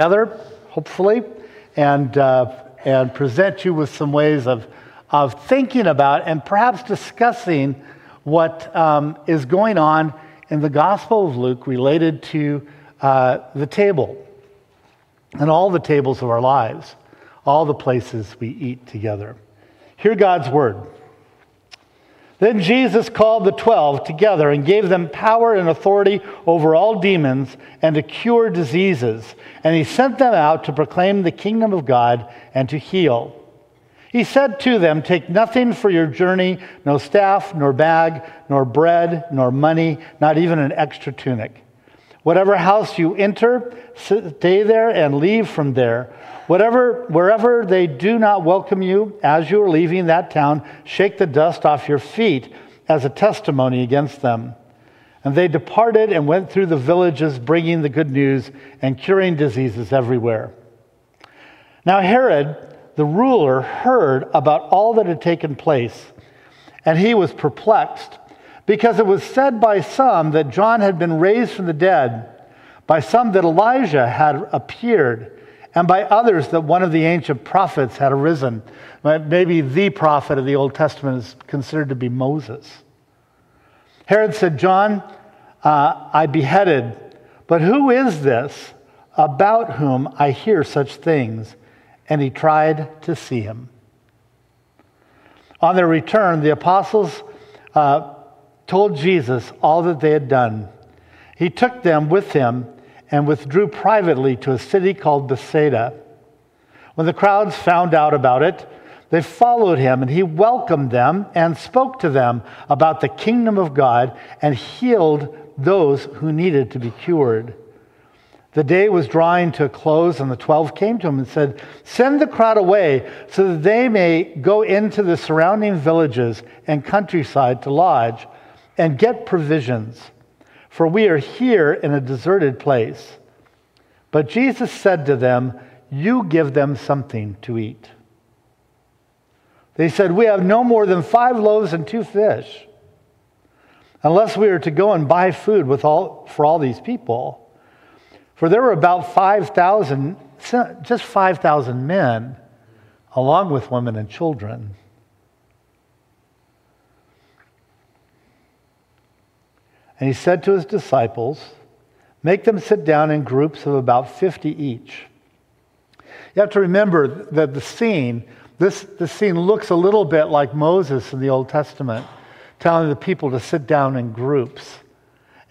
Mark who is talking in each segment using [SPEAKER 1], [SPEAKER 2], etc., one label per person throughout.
[SPEAKER 1] together, hopefully, and, uh, and present you with some ways of, of thinking about and perhaps discussing what um, is going on in the Gospel of Luke related to uh, the table and all the tables of our lives, all the places we eat together. Hear God's word. Then Jesus called the twelve together and gave them power and authority over all demons and to cure diseases. And he sent them out to proclaim the kingdom of God and to heal. He said to them, Take nothing for your journey, no staff, nor bag, nor bread, nor money, not even an extra tunic. Whatever house you enter, stay there and leave from there. Whatever, wherever they do not welcome you as you are leaving that town, shake the dust off your feet as a testimony against them. And they departed and went through the villages, bringing the good news and curing diseases everywhere. Now, Herod, the ruler, heard about all that had taken place, and he was perplexed, because it was said by some that John had been raised from the dead, by some that Elijah had appeared and by others that one of the ancient prophets had arisen. Maybe the prophet of the Old Testament is considered to be Moses. Herod said, John, uh, I beheaded, but who is this about whom I hear such things? And he tried to see him. On their return, the apostles uh, told Jesus all that they had done. He took them with him and withdrew privately to a city called Bethsaida. When the crowds found out about it, they followed him, and he welcomed them and spoke to them about the kingdom of God and healed those who needed to be cured. The day was drawing to a close, and the twelve came to him and said, Send the crowd away so that they may go into the surrounding villages and countryside to lodge and get provisions for we are here in a deserted place. But Jesus said to them, You give them something to eat. They said, We have no more than five loaves and two fish. Unless we are to go and buy food with all, for all these people. For there were about 5,000, just 5,000 men, along with women and children. And he said to his disciples, Make them sit down in groups of about 50 each. You have to remember that the scene, this, this scene looks a little bit like Moses in the Old Testament, telling the people to sit down in groups.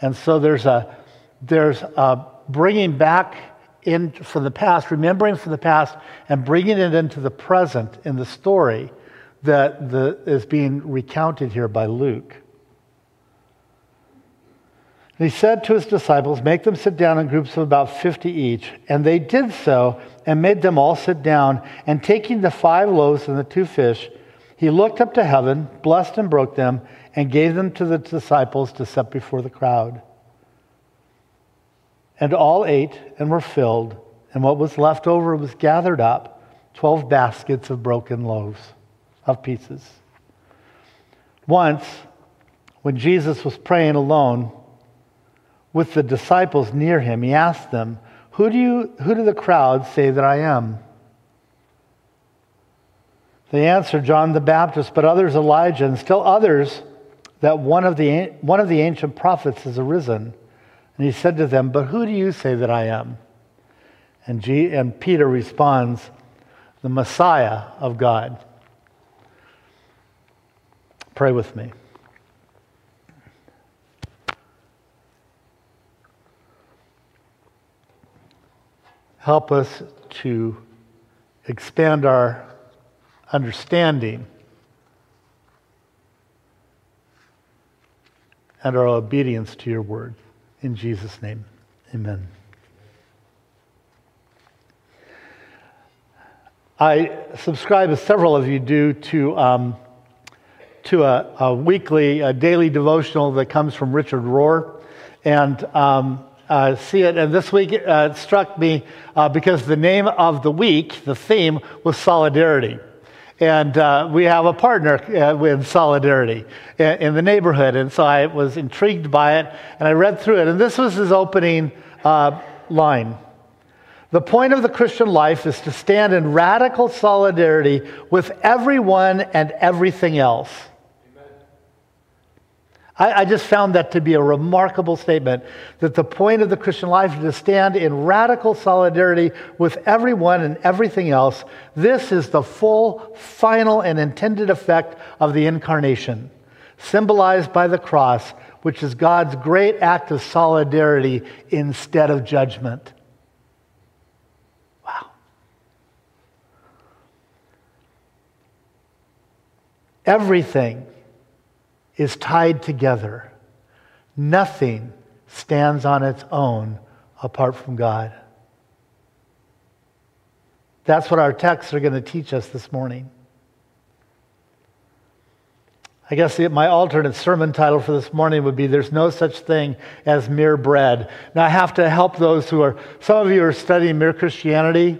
[SPEAKER 1] And so there's a, there's a bringing back in from the past, remembering from the past, and bringing it into the present in the story that the, is being recounted here by Luke. And he said to his disciples, Make them sit down in groups of about 50 each. And they did so and made them all sit down. And taking the five loaves and the two fish, he looked up to heaven, blessed and broke them, and gave them to the disciples to set before the crowd. And all ate and were filled, and what was left over was gathered up 12 baskets of broken loaves, of pieces. Once, when Jesus was praying alone, with the disciples near him, he asked them, Who do, you, who do the crowd say that I am? They answered, John the Baptist, but others Elijah, and still others that one of the, one of the ancient prophets has arisen. And he said to them, But who do you say that I am? And, G, and Peter responds, The Messiah of God. Pray with me. Help us to expand our understanding and our obedience to your word. In Jesus' name, amen. I subscribe, as several of you do, to, um, to a, a weekly, a daily devotional that comes from Richard Rohr. And um, uh, see it. And this week uh, it struck me uh, because the name of the week, the theme, was solidarity. and uh, we have a partner uh, with Solidarity in, in, the neighborhood. And so I was intrigued by it, and I read through it. And this was his opening uh, line. The point of the Christian life is to stand in radical solidarity with everyone and everything else. I, I, just found that to be a remarkable statement that the point of the Christian life is to stand in radical solidarity with everyone and everything else. This is the full, final, and intended effect of the incarnation, symbolized by the cross, which is God's great act of solidarity instead of judgment. Wow. Everything is tied together. Nothing stands on its own apart from God. That's what our texts are going to teach us this morning. I guess my alternate sermon title for this morning would be There's No Such Thing as Mere Bread. Now, I have to help those who are, some of you are studying Mere Christianity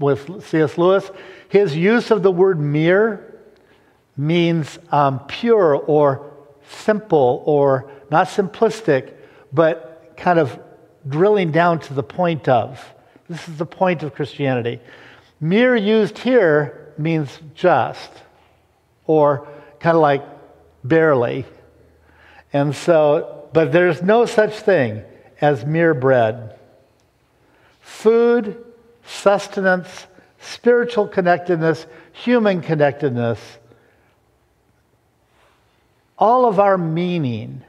[SPEAKER 1] with C.S. Lewis. His use of the word mere means um, pure or simple or not simplistic, but kind of drilling down to the point of. This is the point of Christianity. Mere used here means just or kind of like barely. And so, but there's no such thing as mere bread. Food, sustenance, spiritual connectedness, human connectedness all of our meaning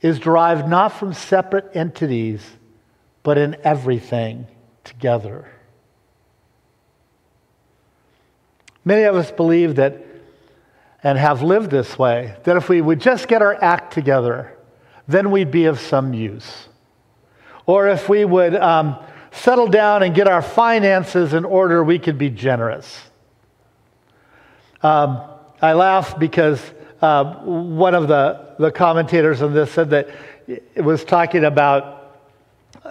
[SPEAKER 1] is derived not from separate entities, but in everything together. Many of us believe that and have lived this way that if we would just get our act together, then we'd be of some use. Or if we would um, settle down and get our finances in order, we could be generous. Um, I laugh because uh, one of the, the commentators on this said that it was talking about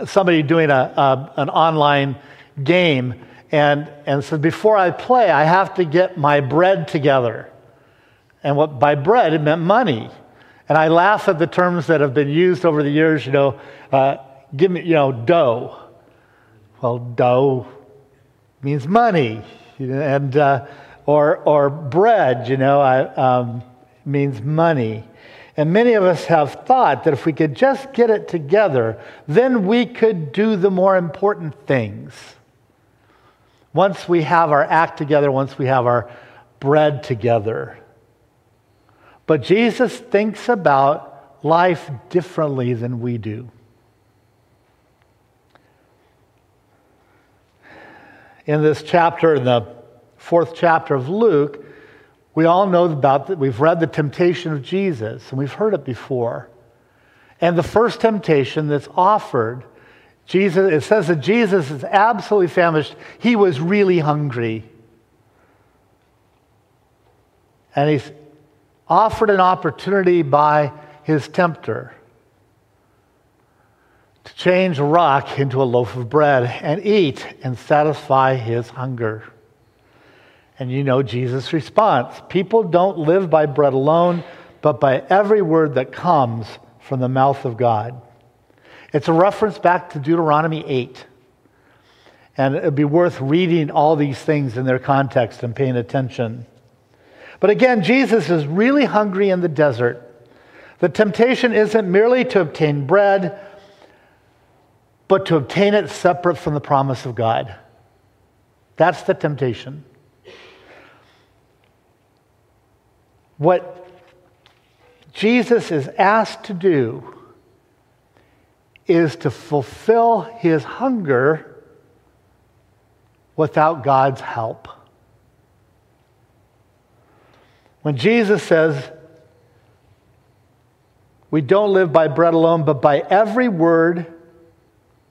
[SPEAKER 1] somebody doing a, a, an online game and, and said, Before I play, I have to get my bread together. And what by bread, it meant money. And I laugh at the terms that have been used over the years, you know, uh, give me, you know, dough. Well, dough means money. And, uh, or, or bread, you know, um, means money. And many of us have thought that if we could just get it together, then we could do the more important things. Once we have our act together, once we have our bread together. But Jesus thinks about life differently than we do. In this chapter, in the fourth chapter of Luke, we all know about that. We've read the temptation of Jesus, and we've heard it before. And the first temptation that's offered, Jesus, it says that Jesus is absolutely famished. He was really hungry. And he's offered an opportunity by his tempter to change a rock into a loaf of bread and eat and satisfy his hunger. And you know Jesus' response People don't live by bread alone, but by every word that comes from the mouth of God. It's a reference back to Deuteronomy 8. And it'd be worth reading all these things in their context and paying attention. But again, Jesus is really hungry in the desert. The temptation isn't merely to obtain bread, but to obtain it separate from the promise of God. That's the temptation. What Jesus is asked to do is to fulfill his hunger without God's help. When Jesus says, we don't live by bread alone, but by every word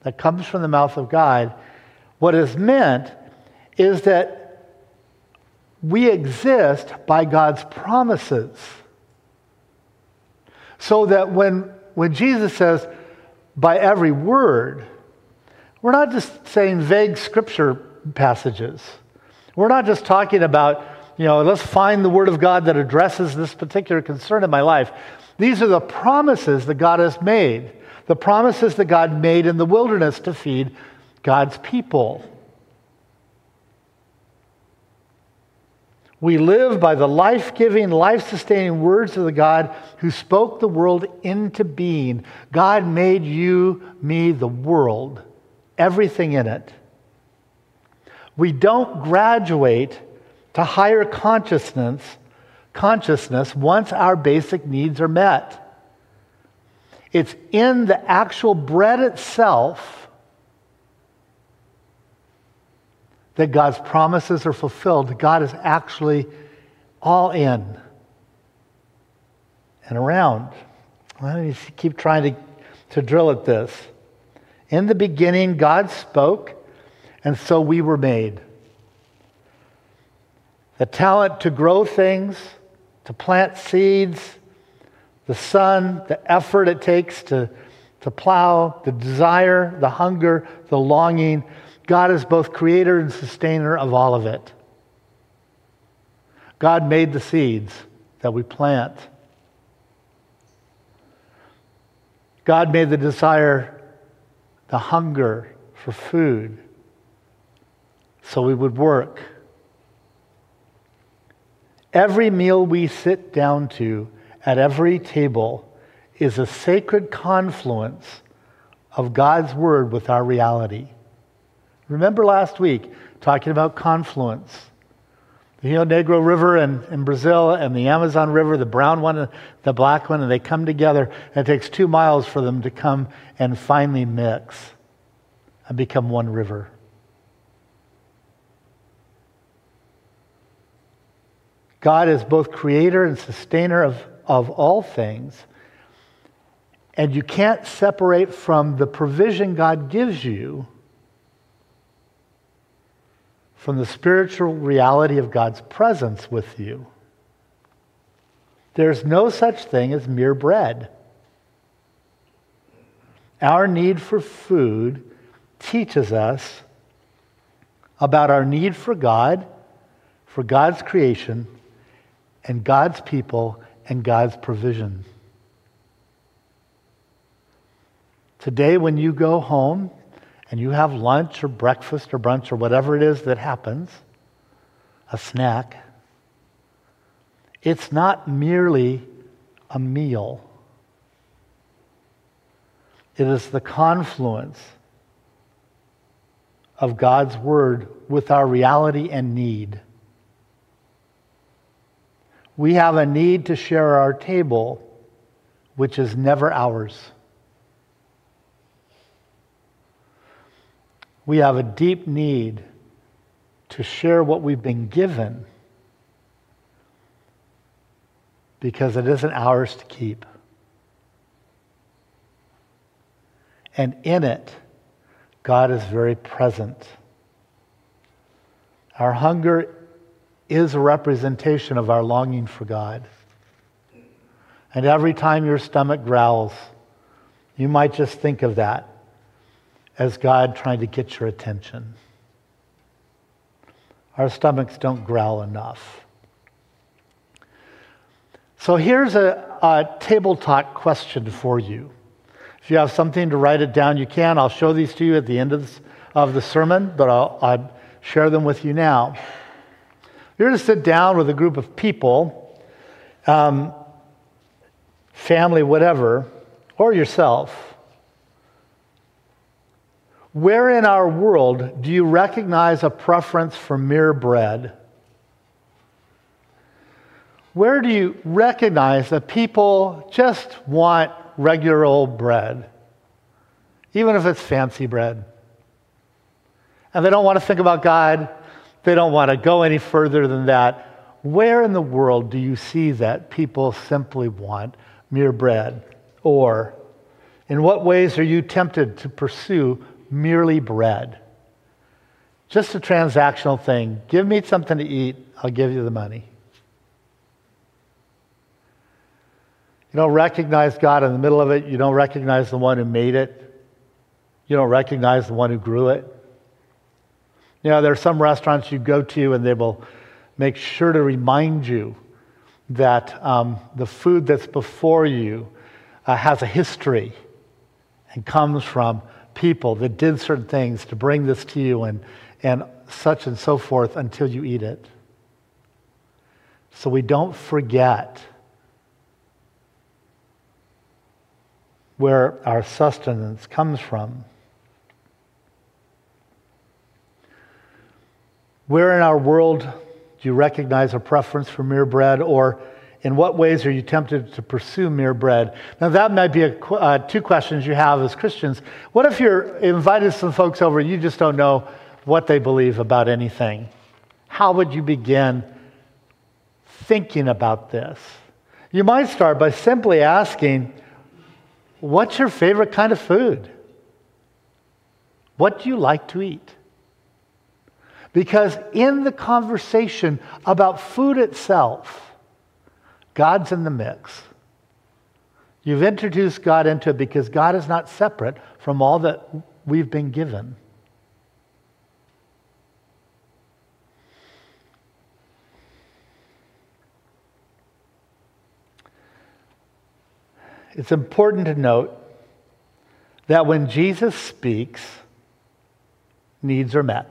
[SPEAKER 1] that comes from the mouth of God, what is meant is that we exist by God's promises. So that when, when Jesus says, by every word, we're not just saying vague scripture passages. We're not just talking about, you know, let's find the Word of God that addresses this particular concern in my life. These are the promises that God has made, the promises that God made in the wilderness to feed God's people. We live by the life giving, life sustaining words of the God who spoke the world into being. God made you, me, the world, everything in it. We don't graduate to higher consciousness, consciousness once our basic needs are met. It's in the actual bread itself that God's promises are fulfilled. God is actually all in and around. Let me keep trying to, to drill at this. In the beginning, God spoke, and so we were made. The talent to grow things, to plant seeds, the sun, the effort it takes to, to plow, the desire, the hunger, the longing, God is both creator and sustainer of all of it. God made the seeds that we plant. God made the desire, the hunger for food, so we would work. Every meal we sit down to at every table is a sacred confluence of God's word with our reality. Remember last week talking about confluence. The Rio Negro River in, in Brazil and the Amazon River, the brown one and the black one, and they come together. And it takes two miles for them to come and finally mix and become one river. God is both creator and sustainer of, of all things. And you can't separate from the provision God gives you from the spiritual reality of God's presence with you. There's no such thing as mere bread. Our need for food teaches us about our need for God, for God's creation, and God's people, and God's provision. Today, when you go home, and you have lunch or breakfast or brunch or whatever it is that happens, a snack, it's not merely a meal. It is the confluence of God's Word with our reality and need. We have a need to share our table, which is never ours. We have a deep need to share what we've been given because it isn't ours to keep. And in it, God is very present. Our hunger is a representation of our longing for God. And every time your stomach growls, you might just think of that as God trying to get your attention. Our stomachs don't growl enough. So here's a, a table talk question for you. If you have something to write it down, you can. I'll show these to you at the end of, this, of the sermon, but I'll, I'll share them with you now. You're to sit down with a group of people, um, family, whatever, or yourself where in our world do you recognize a preference for mere bread? Where do you recognize that people just want regular old bread, even if it's fancy bread? And they don't want to think about God, they don't want to go any further than that. Where in the world do you see that people simply want mere bread? Or in what ways are you tempted to pursue merely bread. Just a transactional thing. Give me something to eat, I'll give you the money. You don't recognize God in the middle of it. You don't recognize the one who made it. You don't recognize the one who grew it. You know, there are some restaurants you go to and they will make sure to remind you that um, the food that's before you uh, has a history and comes from people that did certain things to bring this to you and, and such and so forth until you eat it. So we don't forget where our sustenance comes from. Where in our world do you recognize a preference for mere bread, or in what ways are you tempted to pursue mere bread? Now, that might be a, uh, two questions you have as Christians. What if you're invited some folks over and you just don't know what they believe about anything? How would you begin thinking about this? You might start by simply asking, What's your favorite kind of food? What do you like to eat? Because in the conversation about food itself, God's in the mix. You've introduced God into it because God is not separate from all that we've been given. It's important to note that when Jesus speaks, needs are met.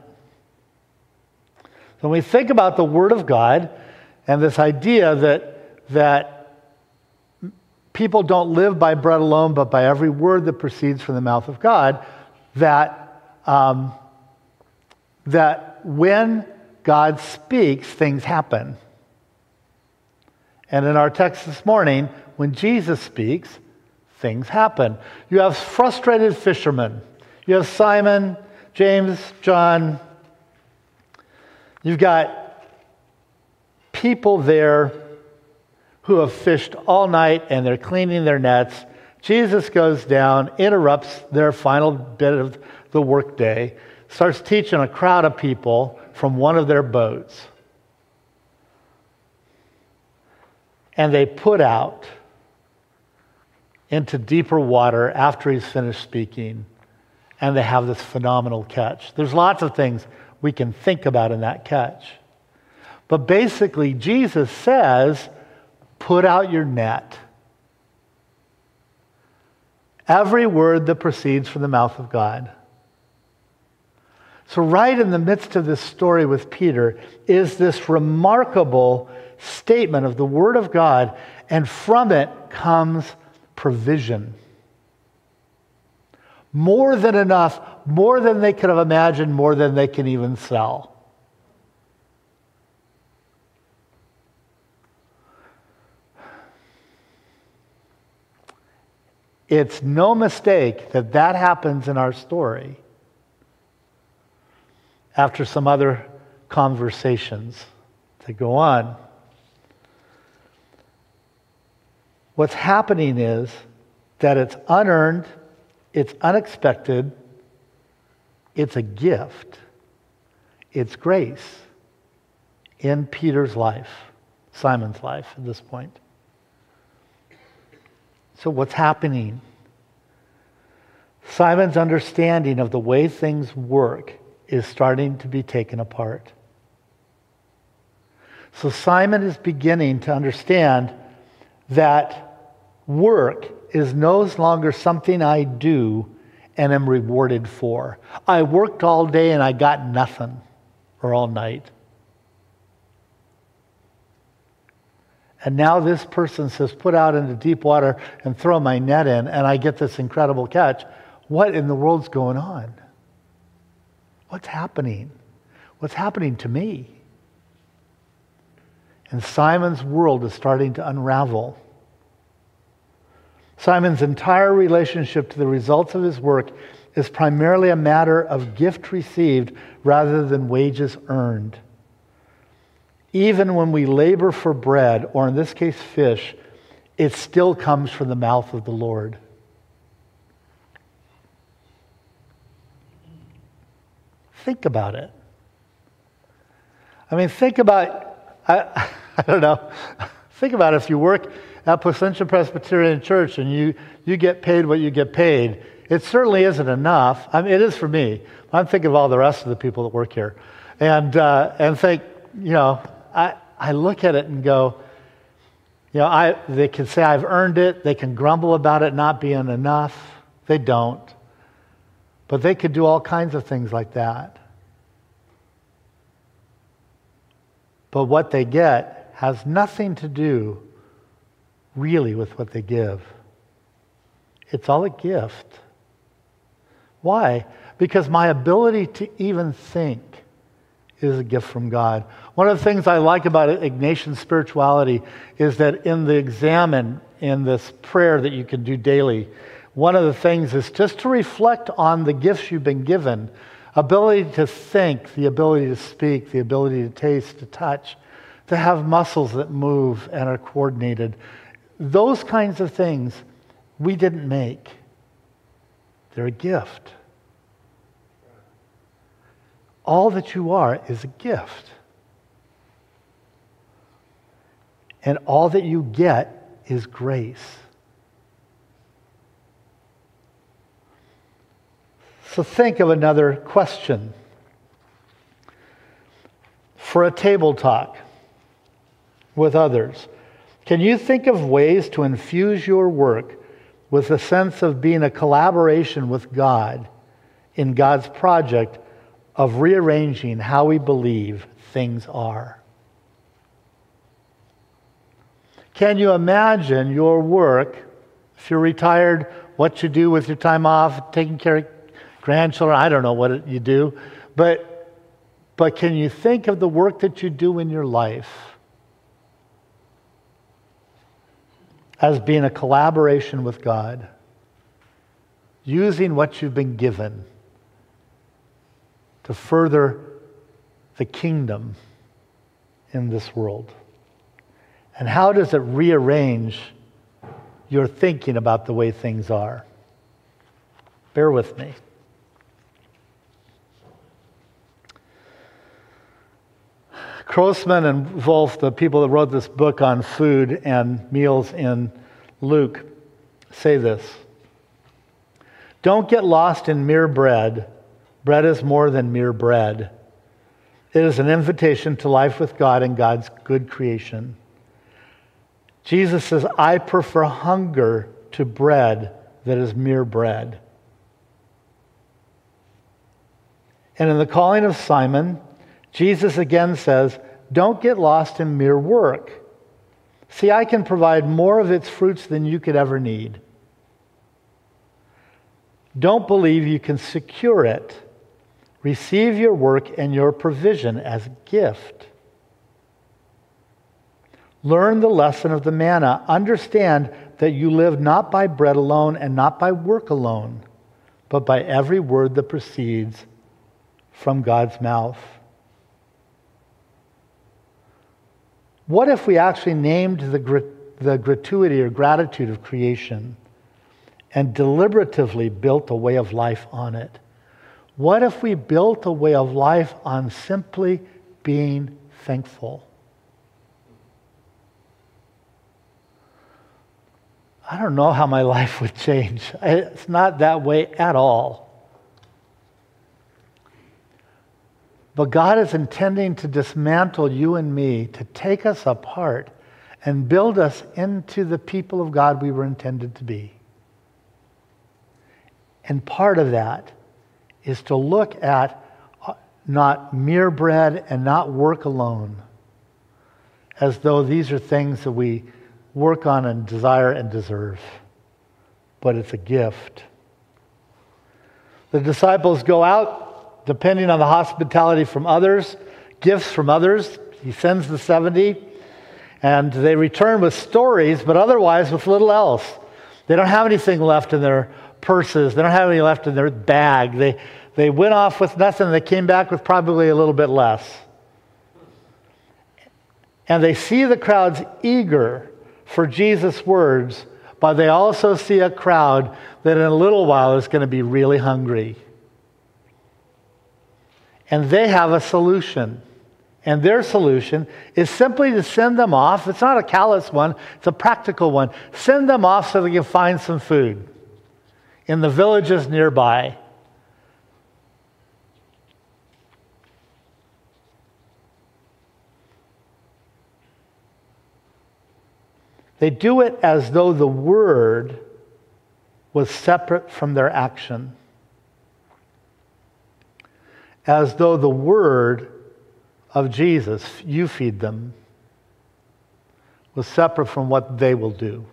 [SPEAKER 1] So when we think about the Word of God and this idea that, that people don't live by bread alone, but by every word that proceeds from the mouth of God, that, um, that when God speaks, things happen. And in our text this morning, when Jesus speaks, things happen. You have frustrated fishermen. You have Simon, James, John, You've got people there who have fished all night and they're cleaning their nets. Jesus goes down, interrupts their final bit of the workday, starts teaching a crowd of people from one of their boats. And they put out into deeper water after he's finished speaking, and they have this phenomenal catch. There's lots of things we can think about in that catch. But basically, Jesus says, put out your net. Every word that proceeds from the mouth of God. So, right in the midst of this story with Peter is this remarkable statement of the Word of God, and from it comes provision. More than enough, more than they could have imagined, more than they can even sell. It's no mistake that that happens in our story after some other conversations that go on. What's happening is that it's unearned it's unexpected. It's a gift. It's grace in Peter's life, Simon's life at this point. So, what's happening? Simon's understanding of the way things work is starting to be taken apart. So, Simon is beginning to understand that work is no longer something I do and am rewarded for. I worked all day and I got nothing, or all night. And now this person says, put out into deep water and throw my net in, and I get this incredible catch. What in the world's going on? What's happening? What's happening to me? And Simon's world is starting to unravel. Simon's entire relationship to the results of his work is primarily a matter of gift received rather than wages earned. Even when we labor for bread, or in this case, fish, it still comes from the mouth of the Lord. Think about it. I mean, think about, I, I don't know, think about if you work at Placentia Presbyterian Church and you, you get paid what you get paid, it certainly isn't enough. I mean, it is for me. I'm thinking of all the rest of the people that work here. And, uh, and think, you know, I, I look at it and go, you know, I, they can say I've earned it. They can grumble about it not being enough. They don't. But they could do all kinds of things like that. But what they get has nothing to do really with what they give. It's all a gift. Why? Because my ability to even think is a gift from God. One of the things I like about Ignatian spirituality is that in the examen, in this prayer that you can do daily, one of the things is just to reflect on the gifts you've been given ability to think, the ability to speak, the ability to taste, to touch, to have muscles that move and are coordinated. Those kinds of things we didn't make, they're a gift. All that you are is a gift. And all that you get is grace. So think of another question for a table talk with others. Can you think of ways to infuse your work with a sense of being a collaboration with God in God's project of rearranging how we believe things are? Can you imagine your work, if you're retired, what you do with your time off, taking care of grandchildren, I don't know what you do, but, but can you think of the work that you do in your life as being a collaboration with God, using what you've been given to further the kingdom in this world? And how does it rearrange your thinking about the way things are? Bear with me. Grossman and Wolf, the people that wrote this book on food and meals in Luke, say this Don't get lost in mere bread. Bread is more than mere bread, it is an invitation to life with God and God's good creation. Jesus says, I prefer hunger to bread that is mere bread. And in the calling of Simon, Jesus again says, Don't get lost in mere work. See, I can provide more of its fruits than you could ever need. Don't believe you can secure it. Receive your work and your provision as gift. Learn the lesson of the manna. Understand that you live not by bread alone and not by work alone, but by every word that proceeds from God's mouth. What if we actually named the, the gratuity or gratitude of creation and deliberatively built a way of life on it? What if we built a way of life on simply being thankful? I don't know how my life would change. It's not that way at all. But God is intending to dismantle you and me, to take us apart and build us into the people of God we were intended to be. And part of that is to look at uh, not mere bread and not work alone, as though these are things that we work on and desire and deserve, but it's a gift. The disciples go out depending on the hospitality from others, gifts from others. He sends the 70, and they return with stories, but otherwise with little else. They don't have anything left in their purses, they don't have any left in their bag. They, they went off with nothing, they came back with probably a little bit less. And they see the crowds eager for Jesus' words, but they also see a crowd that in a little while is going to be really hungry. And they have a solution. And their solution is simply to send them off. It's not a callous one, it's a practical one. Send them off so they can find some food in the villages nearby. They do it as though the word was separate from their action, as though the word of Jesus, you feed them, was separate from what they will do.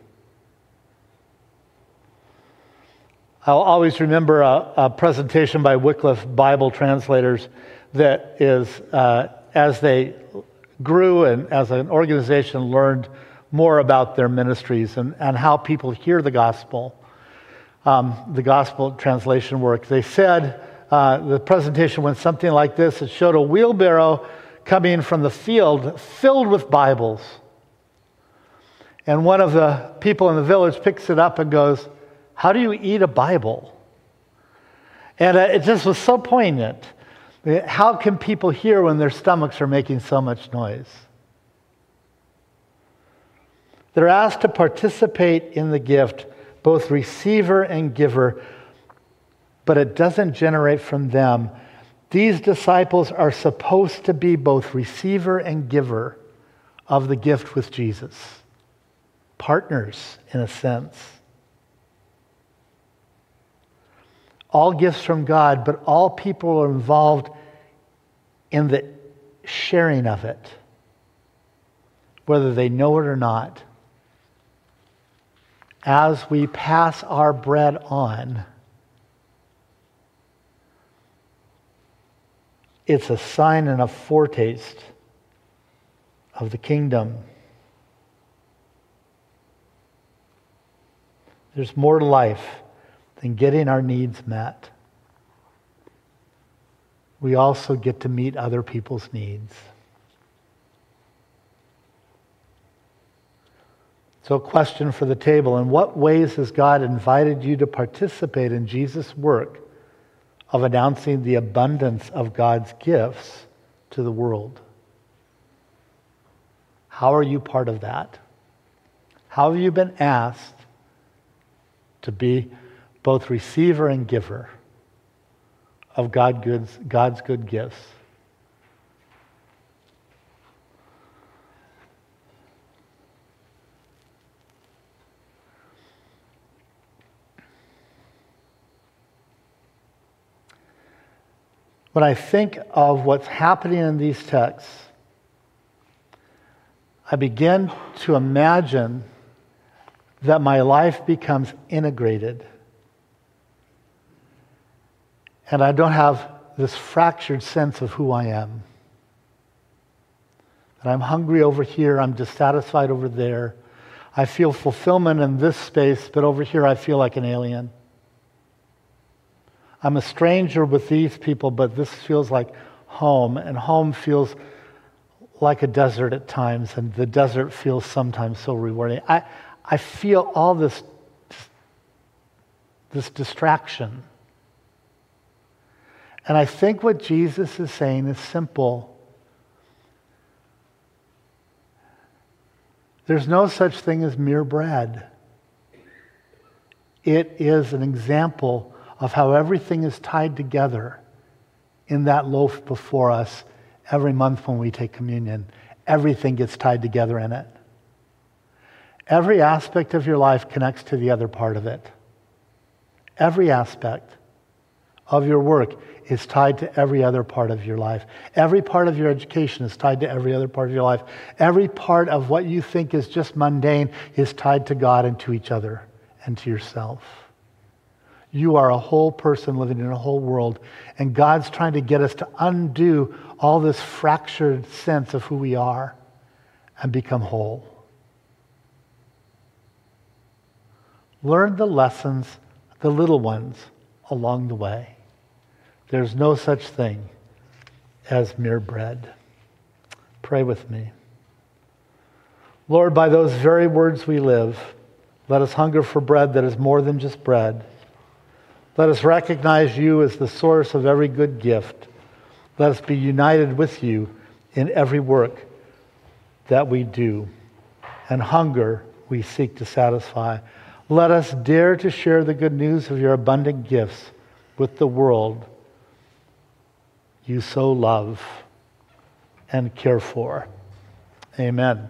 [SPEAKER 1] I'll always remember a, a presentation by Wycliffe Bible translators that is, uh, as they grew and as an organization learned more about their ministries and, and how people hear the gospel, um, the gospel translation work. They said uh, the presentation went something like this it showed a wheelbarrow coming from the field filled with Bibles. And one of the people in the village picks it up and goes, How do you eat a Bible? And uh, it just was so poignant. How can people hear when their stomachs are making so much noise? They're asked to participate in the gift, both receiver and giver, but it doesn't generate from them these disciples are supposed to be both receiver and giver of the gift with Jesus, partners in a sense. All gifts from God, but all people are involved in the sharing of it, whether they know it or not. As we pass our bread on, It's a sign and a foretaste of the kingdom. There's more to life than getting our needs met. We also get to meet other people's needs. So, a question for the table In what ways has God invited you to participate in Jesus' work of announcing the abundance of God's gifts to the world. How are you part of that? How have you been asked to be both receiver and giver of God's good gifts? When I think of what's happening in these texts, I begin to imagine that my life becomes integrated. And I don't have this fractured sense of who I am. That I'm hungry over here, I'm dissatisfied over there. I feel fulfillment in this space, but over here I feel like an alien. I'm a stranger with these people, but this feels like home, and home feels like a desert at times, and the desert feels sometimes so rewarding. I, I feel all this, this distraction. And I think what Jesus is saying is simple. There's no such thing as mere bread. It is an example of how everything is tied together in that loaf before us every month when we take communion. Everything gets tied together in it. Every aspect of your life connects to the other part of it. Every aspect of your work is tied to every other part of your life. Every part of your education is tied to every other part of your life. Every part of what you think is just mundane is tied to God and to each other and to yourself. You are a whole person living in a whole world. And God's trying to get us to undo all this fractured sense of who we are and become whole. Learn the lessons, the little ones, along the way. There's no such thing as mere bread. Pray with me. Lord, by those very words we live, let us hunger for bread that is more than just bread let us recognize you as the source of every good gift. Let us be united with you in every work that we do, and hunger we seek to satisfy. Let us dare to share the good news of your abundant gifts with the world you so love and care for. Amen.